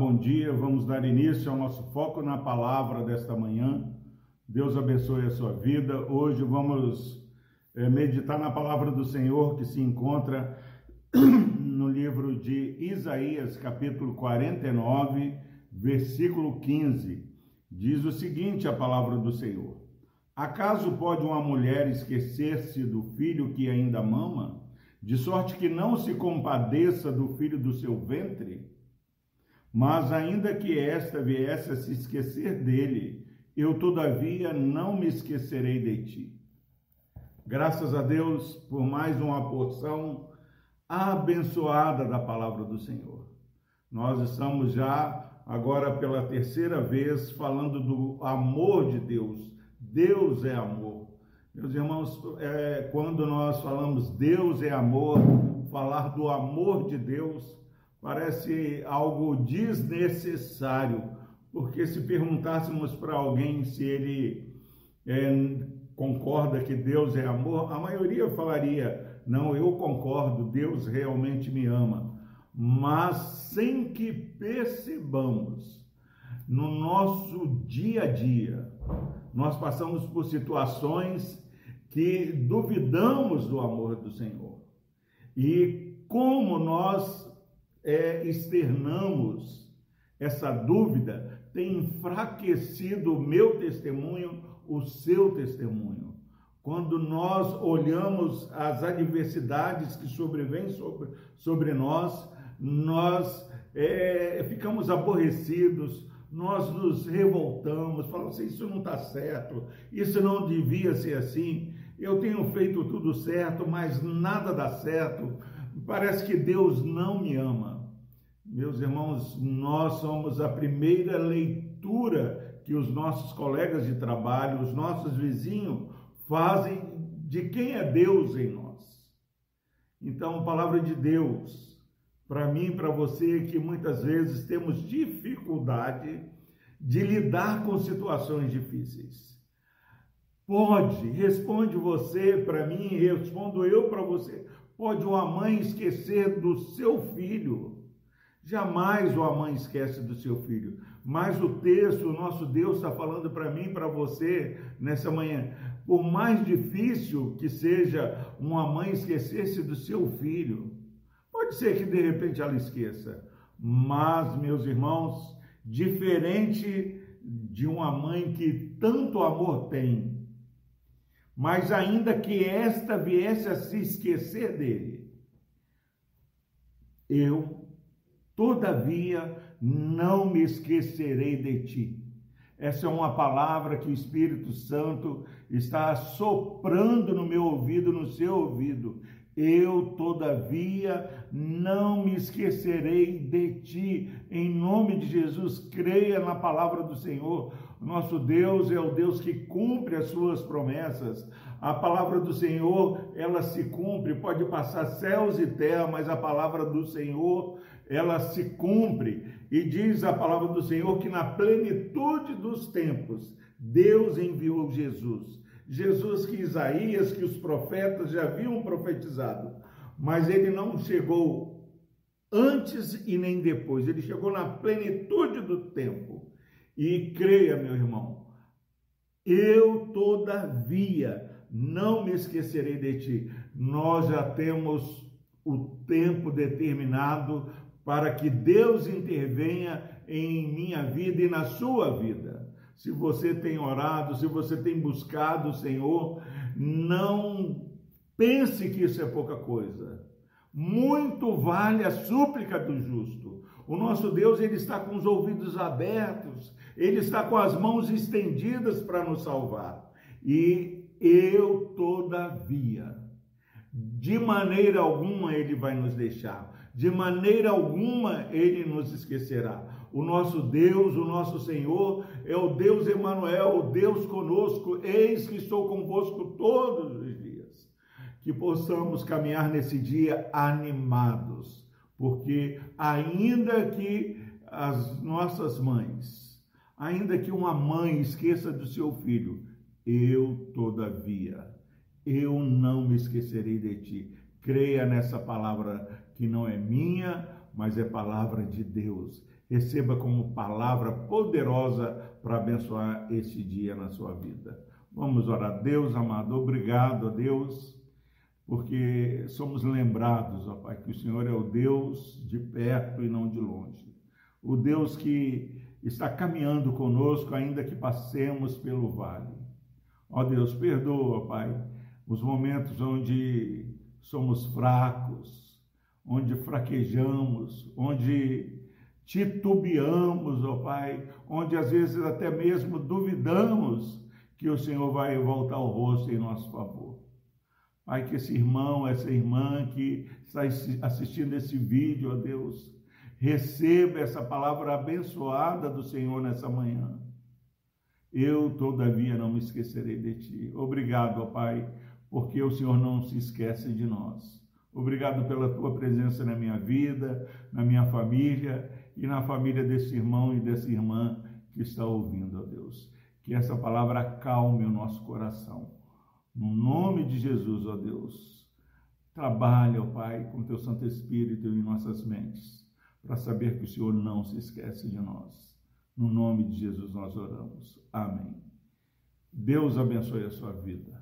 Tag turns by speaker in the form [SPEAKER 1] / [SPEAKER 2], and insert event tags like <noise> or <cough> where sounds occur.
[SPEAKER 1] bom dia. Vamos dar início ao nosso foco na palavra desta manhã. Deus abençoe a sua vida. Hoje vamos é, meditar na palavra do Senhor que se encontra <clears throat> no livro de Isaías, capítulo 49, versículo 15. Diz o seguinte: a palavra do Senhor: Acaso pode uma mulher esquecer-se do filho que ainda mama, de sorte que não se compadeça do filho do seu ventre? Mas ainda que esta viesse a se esquecer dele, eu todavia não me esquecerei de ti. Graças a Deus por mais uma porção abençoada da palavra do Senhor. Nós estamos já agora pela terceira vez falando do amor de Deus. Deus é amor. Meus irmãos, é, quando nós falamos Deus é amor, falar do amor de Deus parece algo desnecessário, porque se perguntássemos para alguém se ele é, concorda que Deus é amor, a maioria falaria: não, eu concordo, Deus realmente me ama. Mas sem que percebamos no nosso dia a dia, nós passamos por situações que duvidamos do amor do Senhor. E como nós é, externamos essa dúvida, tem enfraquecido o meu testemunho, o seu testemunho. Quando nós olhamos as adversidades que sobrevêm sobre, sobre nós, nós é, ficamos aborrecidos, nós nos revoltamos, falamos assim, isso não está certo, isso não devia ser assim, eu tenho feito tudo certo, mas nada dá certo, Parece que Deus não me ama. Meus irmãos, nós somos a primeira leitura que os nossos colegas de trabalho, os nossos vizinhos fazem de quem é Deus em nós. Então, a palavra de Deus, para mim e para você, que muitas vezes temos dificuldade de lidar com situações difíceis. Pode, responde você para mim, respondo eu para você. Pode uma mãe esquecer do seu filho? Jamais uma mãe esquece do seu filho. Mas o texto, o nosso Deus está falando para mim, para você, nessa manhã. Por mais difícil que seja uma mãe esquecer-se do seu filho, pode ser que de repente ela esqueça. Mas, meus irmãos, diferente de uma mãe que tanto amor tem, mas ainda que esta viesse a se esquecer dele, eu, todavia, não me esquecerei de ti. Essa é uma palavra que o Espírito Santo está soprando no meu ouvido, no seu ouvido. Eu, todavia, não me esquecerei de ti. Em nome de Jesus, creia na palavra do Senhor. Nosso Deus é o Deus que cumpre as suas promessas. A palavra do Senhor, ela se cumpre. Pode passar céus e terra, mas a palavra do Senhor, ela se cumpre. E diz a palavra do Senhor que na plenitude dos tempos, Deus enviou Jesus. Jesus que Isaías, que os profetas já haviam profetizado, mas ele não chegou antes e nem depois, ele chegou na plenitude do tempo. E creia, meu irmão, eu todavia não me esquecerei de ti. Nós já temos o tempo determinado para que Deus intervenha em minha vida e na sua vida. Se você tem orado, se você tem buscado o Senhor, não pense que isso é pouca coisa. Muito vale a súplica do justo. O nosso Deus, ele está com os ouvidos abertos, ele está com as mãos estendidas para nos salvar. E eu, todavia, de maneira alguma ele vai nos deixar, de maneira alguma ele nos esquecerá. O nosso Deus, o nosso Senhor, é o Deus Emanuel, o Deus conosco. Eis que estou convosco todos os dias. Que possamos caminhar nesse dia animados porque ainda que as nossas mães, ainda que uma mãe esqueça do seu filho, eu todavia, eu não me esquecerei de ti. Creia nessa palavra que não é minha, mas é palavra de Deus. receba como palavra poderosa para abençoar este dia na sua vida. Vamos orar. Deus amado, obrigado a Deus, porque somos lembrados, ó Pai, que o Senhor é o Deus de perto e não de longe. O Deus que está caminhando conosco, ainda que passemos pelo vale. Ó Deus, perdoa, Pai, os momentos onde somos fracos, onde fraquejamos, onde titubeamos, ó Pai, onde às vezes até mesmo duvidamos que o Senhor vai voltar o rosto em nosso favor. Pai, que esse irmão, essa irmã que está assistindo esse vídeo, ó Deus, receba essa palavra abençoada do Senhor nessa manhã. Eu, todavia, não me esquecerei de ti. Obrigado, ó Pai, porque o Senhor não se esquece de nós. Obrigado pela tua presença na minha vida, na minha família e na família desse irmão e dessa irmã que está ouvindo, ó Deus. Que essa palavra acalme o nosso coração. No nome de Jesus, ó Deus. Trabalha, ó Pai, com teu Santo Espírito em nossas mentes, para saber que o Senhor não se esquece de nós. No nome de Jesus nós oramos. Amém. Deus abençoe a sua vida.